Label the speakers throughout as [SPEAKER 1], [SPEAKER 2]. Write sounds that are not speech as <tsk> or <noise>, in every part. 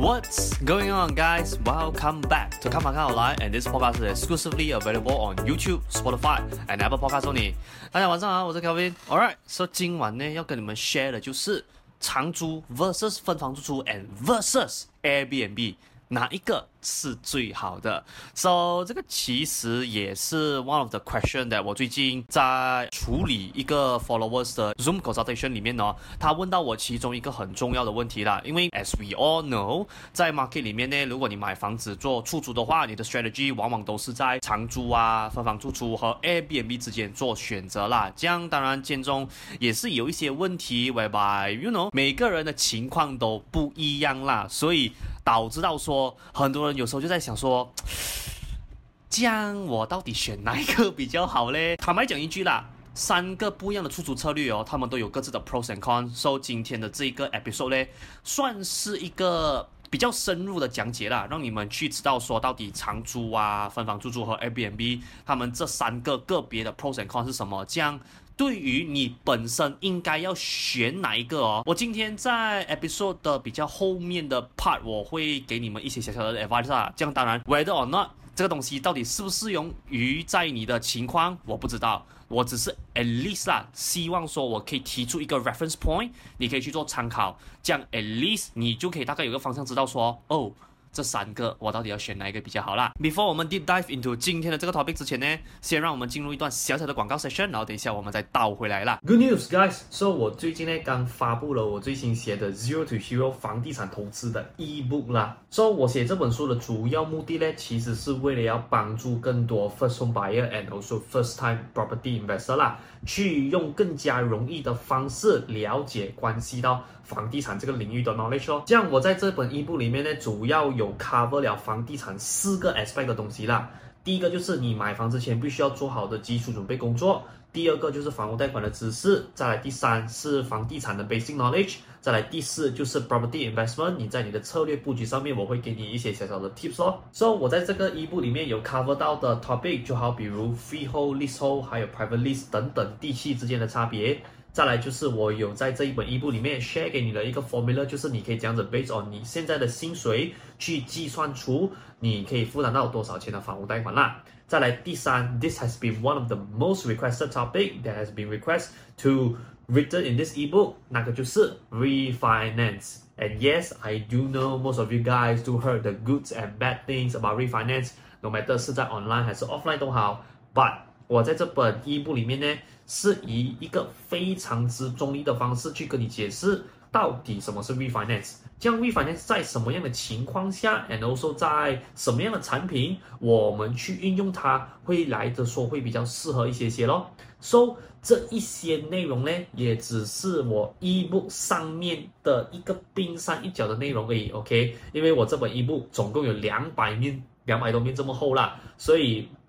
[SPEAKER 1] What's going on, guys? Welcome back to 看房看好来，and this podcast is exclusively available on YouTube, Spotify, and Apple Podcasts only. 大家晚上好，我是 Kelvin. Alright, so 今晚呢要跟你们 share 的就是长租 versus 分房出租 and versus Airbnb， 哪一个？是最好的，so 这个其实也是 one of the question that 我最近在处理一个 followers 的 Zoom consultation 里面呢，他问到我其中一个很重要的问题啦，因为 as we all know，在 market 里面呢，如果你买房子做出租的话，你的 strategy 往往都是在长租啊、分房出租和 Airbnb 之间做选择啦，这样当然间中也是有一些问题，whereby you know 每个人的情况都不一样啦，所以导致到说很多人。有时候就在想说，<sighs> 这样我到底选哪一个比较好嘞？坦白讲一句啦，三个不一样的出租策略哦，他们都有各自的 pros and cons。所以今天的这一个 episode 呢，算是一个比较深入的讲解啦，让你们去知道说到底长租啊、分房出租和 Airbnb 他们这三个个别的 pros and cons 是什么？这样。对于你本身应该要选哪一个哦？我今天在 episode 的比较后面的 part，我会给你们一些小小的 advice 啊。这样当然，whether or not 这个东西到底适不适用于在你的情况，我不知道。我只是 at least 啦，希望说我可以提出一个 reference point，你可以去做参考。这样 at least 你就可以大概有个方向知道说，哦。这三个我到底要选哪一个比较好啦？Before 我们 deep dive into 今天的这个 topic 之前呢，先让我们进入一段小小的广告 session，然后等一下我们再倒回来啦。Good news, guys！So 我最近呢刚发布了我最新写的 Zero to Hero 房地产投资的 ebook 啦。So 我写这本书的主要目的呢，其实是为了要帮助更多 first home buyer and also first time property investor 啦，去用更加容易的方式了解关系到房地产这个领域的 knowledge 哦。这样我在这本 ebook 里面呢，主要有有 cover 了房地产四个 aspect 的东西啦。第一个就是你买房之前必须要做好的基础准备工作。第二个就是房屋贷款的知识。再来第三是房地产的 basic knowledge。再来第四就是 property investment。你在你的策略布局上面，我会给你一些小小的 tips 哦。So 我在这个一部里面有 cover 到的 topic，就好比如 freehold、leasehold，还有 private lease 等等地契之间的差别。再来就是我有在这一本一部里面 share 给你的一个 formula，就是你可以这样子 based on 你现在的薪水去计算出你可以负担到多少钱的房屋贷款啦。再来第三，this has been one of the most requested topic that has been requested to written in this ebook，那个就是 refinance。And yes, I do know most of you guys do heard the goods and bad things about refinance. No matter 是在 online 还是 offline 都好，but 我在这本 ebook 里面呢。是以一个非常之中立的方式去跟你解释到底什么是 refinance， 这样 refinance 在什么样的情况下，and also 在什么样的产品，我们去运用它会来的说会比较适合一些些咯。So 这一些内容呢，也只是我一部上面的一个冰山一角的内容而已，OK？因为我这本一部总共有两百面，两百多面这么厚啦，所以。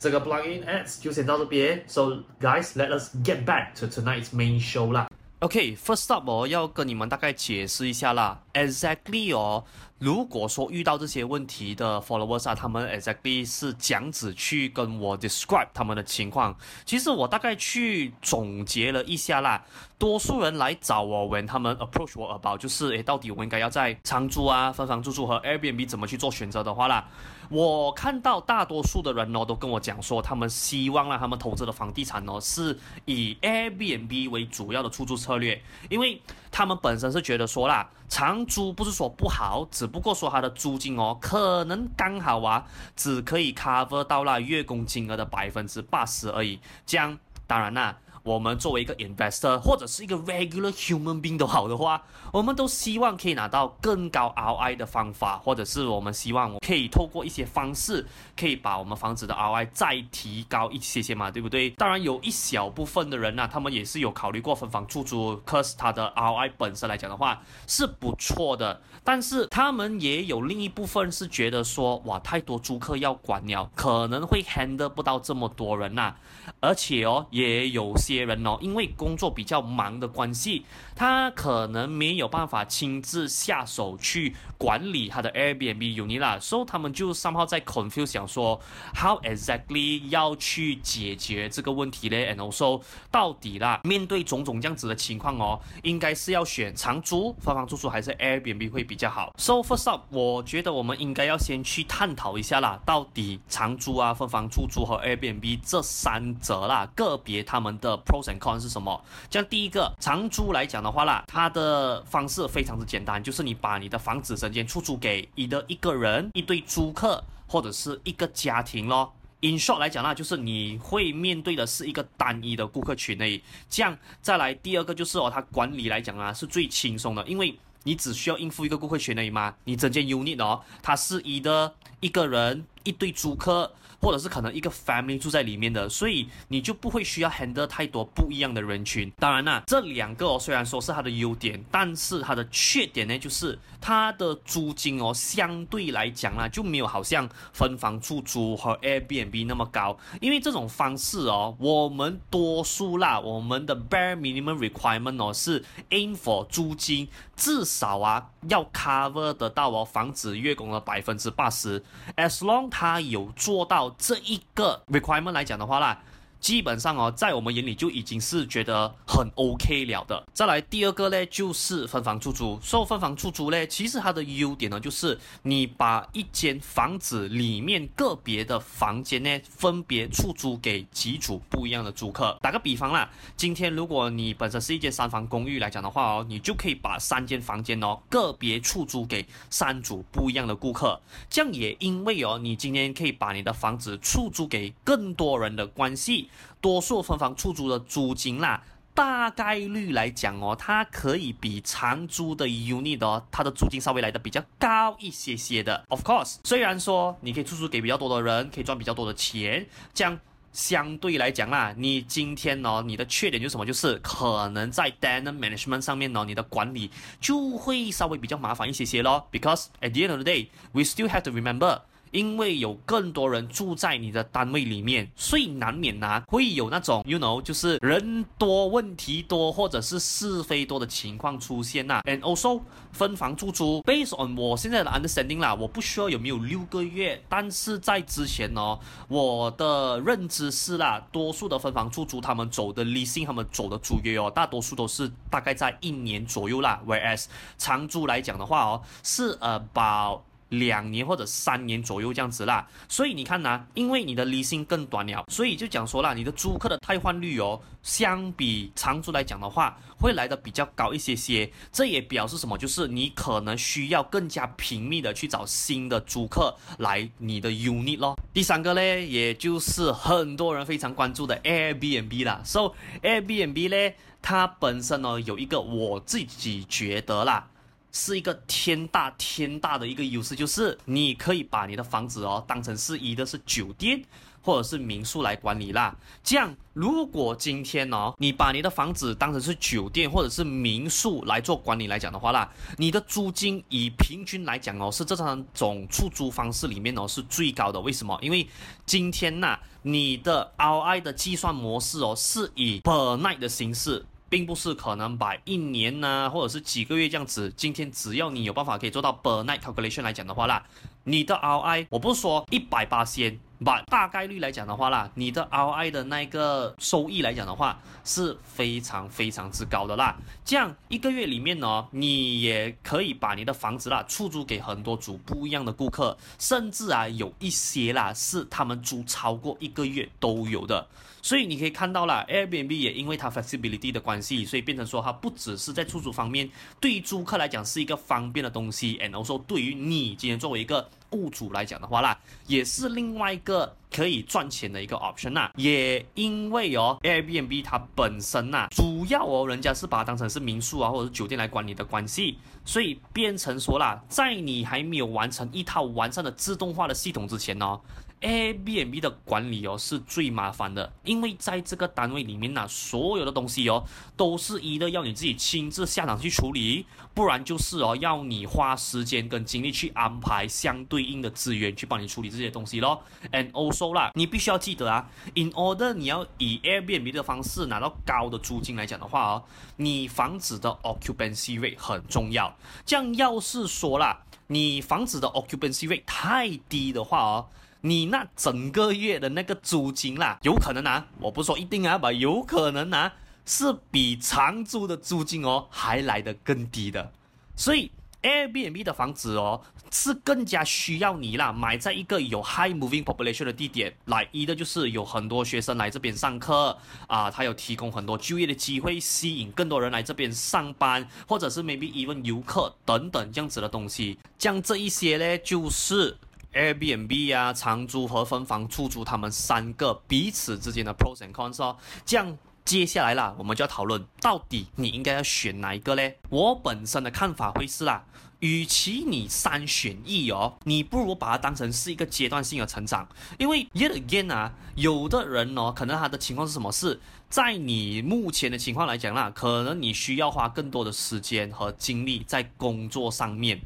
[SPEAKER 1] 这个 plugin ads 就先到这边，So guys，let us get back to tonight's main show 啦。OK，first up，我要跟你们大概解释一下啦。Exactly 哦，如果说遇到这些问题的 followers 啊，他们 exactly 是这样子去跟我 describe 他们的情况。其实我大概去总结了一下啦。多数人来找我，when 他们 approach 我 about 就是，诶，到底我应该要在长租啊、分房住宿和 Airbnb 怎么去做选择的话啦，我看到大多数的人哦，都跟我讲说，他们希望让他们投资的房地产哦，是以 Airbnb 为主要的出租策略，因为他们本身是觉得说啦，长租不是说不好，只不过说它的租金哦，可能刚好啊，只可以 cover 到那月供金额的百分之八十而已，这样当然啦。我们作为一个 investor 或者是一个 regular human being 都好的话，我们都希望可以拿到更高 ROI 的方法，或者是我们希望可以透过一些方式，可以把我们房子的 ROI 再提高一些些嘛，对不对？当然有一小部分的人呢、他们也是有考虑过分房出租，可是它的 ROI 本身来讲的话是不错的，但是他们也有另一部分是觉得说，哇，太多租客要管了，可能会 handle 不到这么多人呐、而且哦，也有些人哦，因为工作比较忙的关系，他可能没有办法亲自下手去管理他的 Airbnb uni 啦，所以他们就 somehow 在 confuse 想说，how exactly 要去解决这个问题呢？And also 到底啦，面对种种这样子的情况哦，应该是要选长租、分房出租还是 Airbnb 会比较好？So first up，我觉得我们应该要先去探讨一下啦，到底长租啊、分房出租和 Airbnb 这三者啦，个别他们的 pros and cons 是什么？像第一个长租来讲的话啦，它的方式非常之简单，就是你把你的房子整间出租给你的一个人、一对租客或者是一个家庭咯。In short 来讲呢，就是你会面对的是一个单一的顾客群诶。这样再来第二个就是哦，它管理来讲啊是最轻松的，因为你只需要应付一个顾客群而已嘛。你整间 unit 哦，它是一的一个人、一对租客。或者是可能一个 family 住在里面的，所以你就不会需要 handle 太多不一样的人群。当然啦，这两个哦，虽然说是它的优点，但是它的缺点呢，就是它的租金哦，相对来讲啦，就没有好像分房出租和 Airbnb 那么高。因为这种方式哦，我们多数啦，我们的 bare minimum requirement 哦，是 aim for 租金至少啊要 cover 得到哦房子月供的百分之八十，as long 他有做到。这一个 requirement 来讲的话啦。基本上哦，在我们眼里就已经是觉得很 OK 了的。再来第二个呢，就是分房出租。说分房出租呢，其实它的优点呢，就是你把一间房子里面个别的房间呢，分别出租给几组不一样的租客。打个比方啦，今天如果你本身是一间三房公寓来讲的话哦，你就可以把三间房间哦，个别出租给三组不一样的顾客。这样也因为哦，你今天可以把你的房子出租给更多人的关系。多数分房出租的租金啦，大概率来讲哦，它可以比长租的 unit 哦，它的租金稍微来的比较高一些些的。Of course，虽然说你可以出租给比较多的人，可以赚比较多的钱，这样相对来讲啦，你今天哦，你的缺点就是什么？就是可能在 tenant management 上面呢，你的管理就会稍微比较麻烦一些些咯。Because at the end of the day, we still have to remember. 因为有更多人住在你的单位里面，所以难免呐、啊、会有那种，you know，就是人多问题多，或者是是非多的情况出现呐、And also 分房出租，based on 我现在的 understanding 啦，我不需要有没有六个月，但是在之前哦，我的认知是啦，多数的分房出租他们走的 leasing，他们走的租约哦，大多数都是大概在一年左右啦。Whereas 长租来讲的话哦，是 about 两年或者三年左右这样子啦，所以你看呐、因为你的离心更短了，所以就讲说啦，你的租客的汰换率哦，相比长租来讲的话，会来的比较高一些些。这也表示什么？就是你可能需要更加频密的去找新的租客来你的 unit 咯。第三个呢，也就是很多人非常关注的 Airbnb 啦。So Airbnb 呢，它本身呢有一个我自己觉得啦。是一个天大天大的一个优势，就是你可以把你的房子哦当成是一的是酒店或者是民宿来管理啦。这样，如果今天哦你把你的房子当成是酒店或者是民宿来做管理来讲的话啦，你的租金以平均来讲哦是这三种出租方式里面哦是最高的。为什么？因为今天呐你的 ROI 的计算模式哦是以 per night 的形式。并不是可能把一年呐、或者是几个月这样子。今天只要你有办法可以做到 burn night calculation 来讲的话啦，你的 ROI 我不是说一百八千，把大概率来讲的话啦，你的 ROI 的那个收益来讲的话是非常非常之高的啦。这样一个月里面呢，你也可以把你的房子啦出租给很多组不一样的顾客，甚至啊有一些啦是他们租超过一个月都有的。所以你可以看到啦，Airbnb 也因为它 flexibility 的关系，所以变成说它不只是在出租方面，对于租客来讲是一个方便的东西，and also 对于你今天作为一个雇主来讲的话啦，也是另外一个可以赚钱的一个 option 呐。也因为哦，Airbnb 它本身呐，主要哦，人家是把它当成是民宿啊，或者是酒店来管理的关系，所以变成说啦，在你还没有完成一套完善的自动化的系统之前哦。Airbnb 的管理哦是最麻烦的，因为在这个单位里面呢，所有的东西哦都是一个要你自己亲自下场去处理，不然就是哦要你花时间跟精力去安排相对应的资源去帮你处理这些东西咯。And also 啦，你必须要记得啊，in order 你要以 Airbnb 的方式拿到高的租金来讲的话哦，你房子的 occupancy rate 很重要。这样要是说啦，你房子的 occupancy rate 太低的话哦。你那整个月的那个租金啦，有可能啊，我不说一定啊，吧，有可能啊，是比长租的租金哦还来得更低的。所以 Airbnb 的房子哦，是更加需要你啦，买在一个有 high moving population 的地点，来一的就是有很多学生来这边上课啊，它有提供很多就业的机会，吸引更多人来这边上班，或者是 maybe even 游客等等这样子的东西。像这一些呢，就是。Airbnb 啊，长租和分房出租，他们三个彼此之间的 pros and cons 哦。这样接下来啦，我们就要讨论到底你应该要选哪一个嘞？我本身的看法会是啦，与其你三选一哦，你不如把它当成是一个阶段性的成长，因为 yet again 啊，有的人哦，可能他的情况是什么事？在你目前的情况来讲啦，可能你需要花更多的时间和精力在工作上面。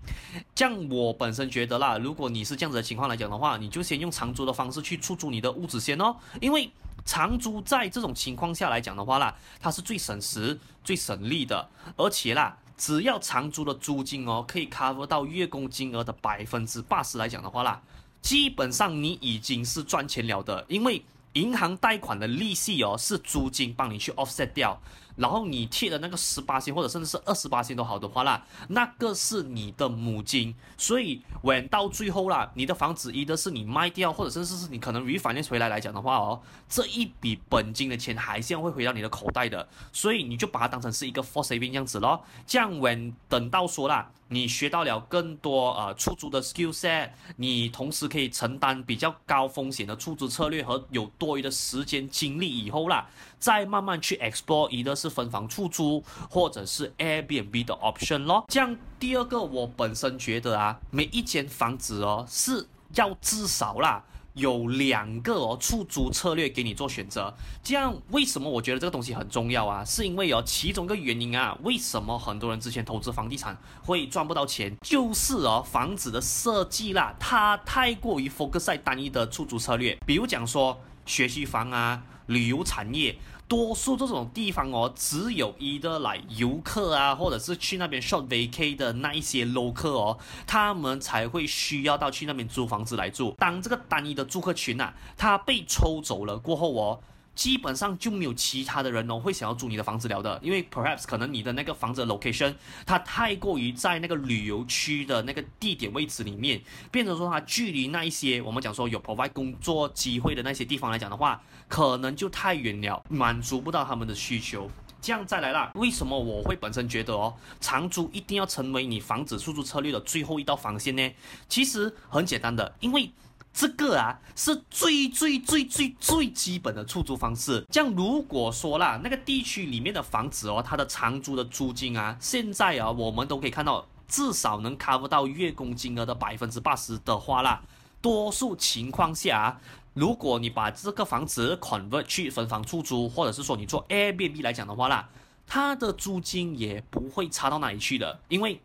[SPEAKER 1] 这样我本身觉得啦，如果你是这样子的情况来讲的话，你就先用长租的方式去出租你的屋子先哦。因为长租在这种情况下来讲的话啦，它是最省时、最省力的，而且啦，只要长租的租金哦可以 cover 到月供金额的百分之八十来讲的话啦，基本上你已经是赚钱了的，因为。银行贷款的利息哦，是租金帮你去 offset 掉。然后你贴的那个十八星或者甚至是二十八星都好的话啦，那个是你的母金，所以稳到最后啦，你的房子一的是你卖掉，或者甚至是你可能 refund 回来来讲的话哦，这一笔本金的钱还是要会回到你的口袋的，所以你就把它当成是一个 for saving 这样子咯。这样稳等到说啦，你学到了更多呃出租的 skill set，你同时可以承担比较高风险的出租策略和有多余的时间精力以后啦，再慢慢去 explore 一个是分房出租，或者是 Airbnb 的 option 咯。这样第二个，我本身觉得啊，每一间房子哦是要至少啦有两个哦出租策略给你做选择。这样为什么我觉得这个东西很重要啊？是因为有其中一个原因啊，为什么很多人之前投资房地产会赚不到钱，就是哦房子的设计啦，它太过于 focus 在单一的出租策略，比如讲说学区房啊。旅游产业，多数这种地方哦，只有一个来游客啊，或者是去那边 short vac 的那一些 local 哦，他们才会需要到去那边租房子来住。当这个单一的住客群呐、啊，他被抽走了过后哦。基本上就没有其他的人哦会想要租你的房子了的，因为 perhaps 可能你的那个房子的 location 它太过于在那个旅游区的那个地点位置里面，变成说它距离那一些我们讲说有 provide 工作机会的那些地方来讲的话，可能就太远了，满足不到他们的需求。这样再来啦，为什么我会本身觉得哦，长租一定要成为你房子出租策略的最后一道防线呢？其实很简单的，因为。这个啊是最最最最最基本的出租方式。这样如果说啦，那个地区里面的房子哦，它的长租的租金啊，现在啊，我们都可以看到至少能 cover 到月供金额的百分之八十的话啦，多数情况下啊，如果你把这个房子 convert 去分房出租，或者是说你做 Airbnb 来讲的话啦，它的租金也不会差到哪里去的，因为。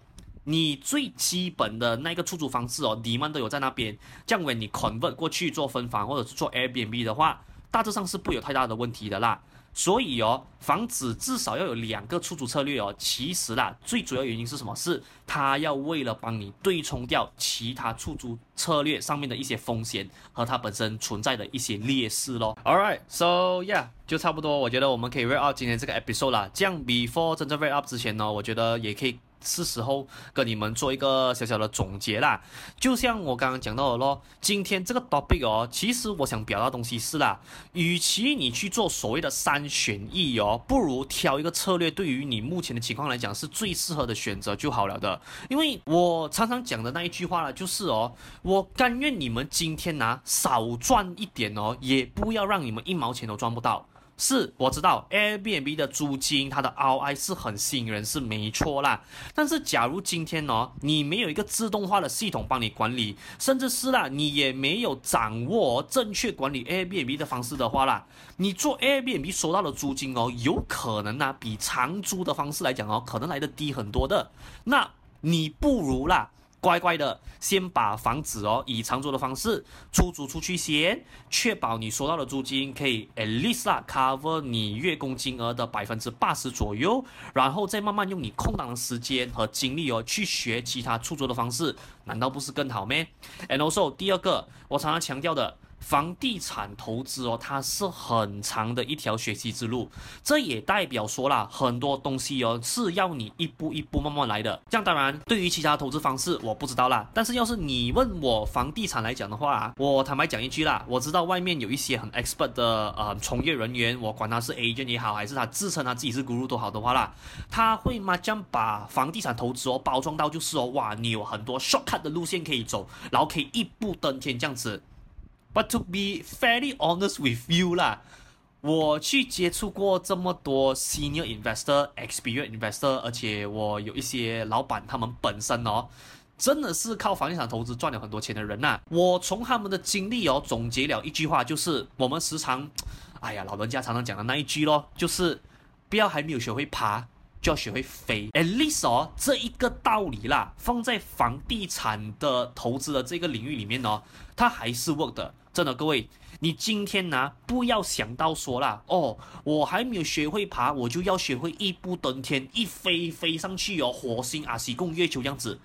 [SPEAKER 1] 你最基本的那个出租方式哦，你们都有在那边。这样，你 convert 过去做分房或者是做 Airbnb 的话，大致上是不会有太大的问题的啦。所以哦，房子至少要有两个出租策略哦。其实啦，最主要原因是什么？是它要为了帮你对冲掉其他出租策略上面的一些风险和它本身存在的一些劣势咯。All right, so yeah，就差不多。我觉得我们可以 wrap up 今天这个 episode 啦。这样 before 真正 wrap up 之前呢，我觉得也可以。是时候跟你们做一个小小的总结啦。就像我刚刚讲到的咯，今天这个 topic 哦，其实我想表达的东西是啦，与其你去做所谓的三选一哦，不如挑一个策略，对于你目前的情况来讲是最适合的选择就好了的。因为我常常讲的那一句话呢，就是哦，我甘愿你们今天拿少赚一点哦，也不要让你们一毛钱都赚不到。是，我知道 Airbnb 的租金，它的 ROI 是很吸引人，是没错啦。但是，假如今天哦，你没有一个自动化的系统帮你管理，甚至是啦，你也没有掌握正确管理 Airbnb 的方式的话啦，你做 Airbnb 收到的租金哦，有可能呢，比长租的方式来讲哦，可能来的低很多的。那你不如啦。乖乖的，先把房子哦，以长租的方式出租出去先，确保你收到的租金可以 at least 啦 cover 你月供金额的百分之八十左右，然后再慢慢用你空档的时间和精力哦，去学其他出租的方式，难道不是更好咩？And also 第二个，我常常强调的。房地产投资哦，它是很长的一条学习之路，这也代表说啦，很多东西哦是要你一步一步慢慢来的。这样当然，对于其他投资方式我不知道啦，但是要是你问我房地产来讲的话，我坦白讲一句啦，我知道外面有一些很 expert 的呃从业人员，我管他是 agent 也好，还是他自称他自己是 guru 都好的话啦，他会嘛将把房地产投资哦包装到就是哦哇，你有很多 shortcut 的路线可以走，然后可以一步登天这样子。But to be fairly honest with you 啦，我去接触过这么多 senior investor、experienced investor，而且我有一些老板，他们本身哦，真的是靠房地产投资赚了很多钱的人呐、我从他们的经历哦，总结了一句话，就是我们时常，哎呀，老人家常常讲的那一句咯，就是不要还没有学会爬，就要学会飞。At least 哦，这一个道理啦，放在房地产的投资的这个领域里面哦，它还是 work 的。真的，各位，你今天呢、不要想到说啦，哦，我还没有学会爬，我就要学会一步登天，一飞飞上去哦，火星啊，西贡月球这样子。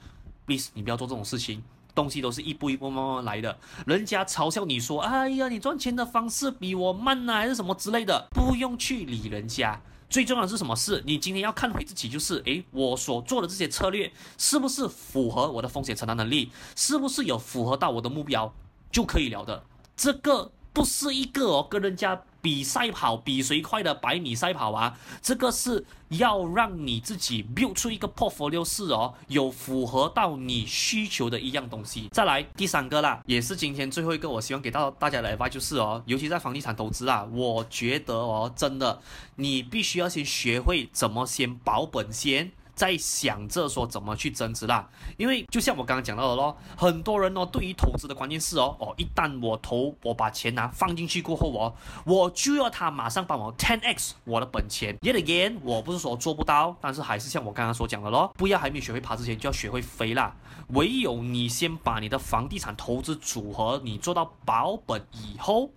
[SPEAKER 1] Please，你不要做这种事情，东西都是一步一步慢慢来的。人家嘲笑你说，哎呀，你赚钱的方式比我慢啊，还是什么之类的，不用去理人家。最重要的是什么事？你今天要看回自己，就是，诶，我所做的这些策略是不是符合我的风险承担能力？是不是有符合到我的目标就可以聊的。这个不是一个哦，跟人家比赛跑，比谁快的百米赛跑啊！这个是要让你自己 build 出一个 portfolio 是哦，有符合到你需求的一样东西。再来第三个啦，也是今天最后一个，我希望给到大家的 advice 就是哦，尤其在房地产投资啊，我觉得哦，真的，你必须要先学会怎么先保本先。在想着说怎么去增值啦，因为就像我刚刚讲到的咯，很多人哦，对于投资的关键是哦哦，一旦我投我把钱拿放进去过后哦，我就要他马上帮我 ten x 我的本钱。Yet again，我不是说做不到，但是还是像我刚刚所讲的咯，不要还没学会爬之前就要学会飞啦。唯有你先把你的房地产投资组合你做到保本以后，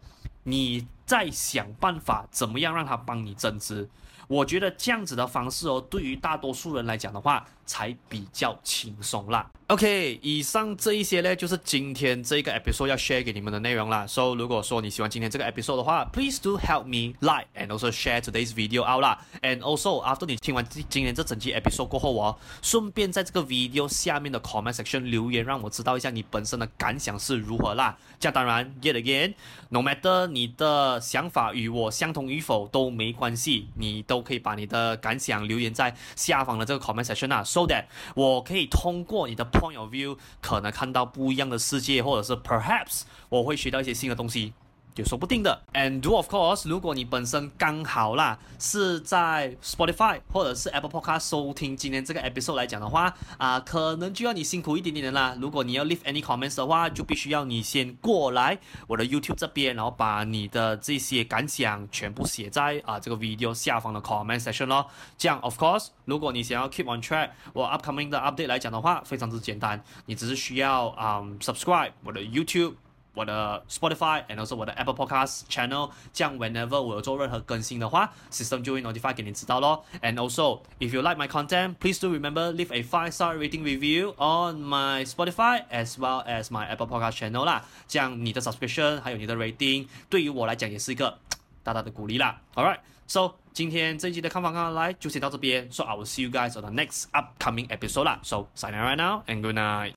[SPEAKER 1] 你再想办法怎么样让它帮你增值。我觉得这样子的方式哦，对于大多数人来讲的话，才比较轻松啦。OK，以上这一些呢，就是今天这个 episode 要 share 给你们的内容啦。So，如果说你喜欢今天这个 episode 的话，please do help me like and also share today's video out 啦。And also after 你听完今天这整期 episode 过后哦，顺便在这个 video 下面的 comment section 留言，让我知道一下你本身的感想是如何啦。这样当然，yet again，no matter 你的想法与我相同与否都没关系，你都可以把你的感想留言在下方的这个 comment section 啊。So that 我可以通过你的 point of view，可能看到不一样的世界，或者是 perhaps 我会学到一些新的东西。也说不定的。And do of course，如果你本身刚好啦是在 Spotify 或者是 Apple Podcast 收听今天这个 episode 来讲的话，啊、可能就要你辛苦一点点的啦。如果你要 leave any comments 的话，就必须要你先过来我的 YouTube 这边，然后把你的这些感想全部写在啊、呃、这个 video 下方的 comment section 咯。这样 of course，如果你想要 keep on track 我 upcoming 的 update 来讲的话，非常之简单，你只是需要啊、subscribe 我的 YouTube。我的 Spotify，and also 我的 Apple Podcast channel，这样 whenever 我有做任何更新的话，system 就会 notify 给你知道咯。And also if you like my content，please do remember leave a five star rating review on my Spotify as well as my Apple Podcast channel 啦。这样你的 subscription 还有你的 rating，对于我来讲也是一个大大的鼓励啦。Alright，so <tsk> 今天这一集的看法看来就先到这边，so I will see you guys on the next upcoming episode 啦，so sign out right now and good night。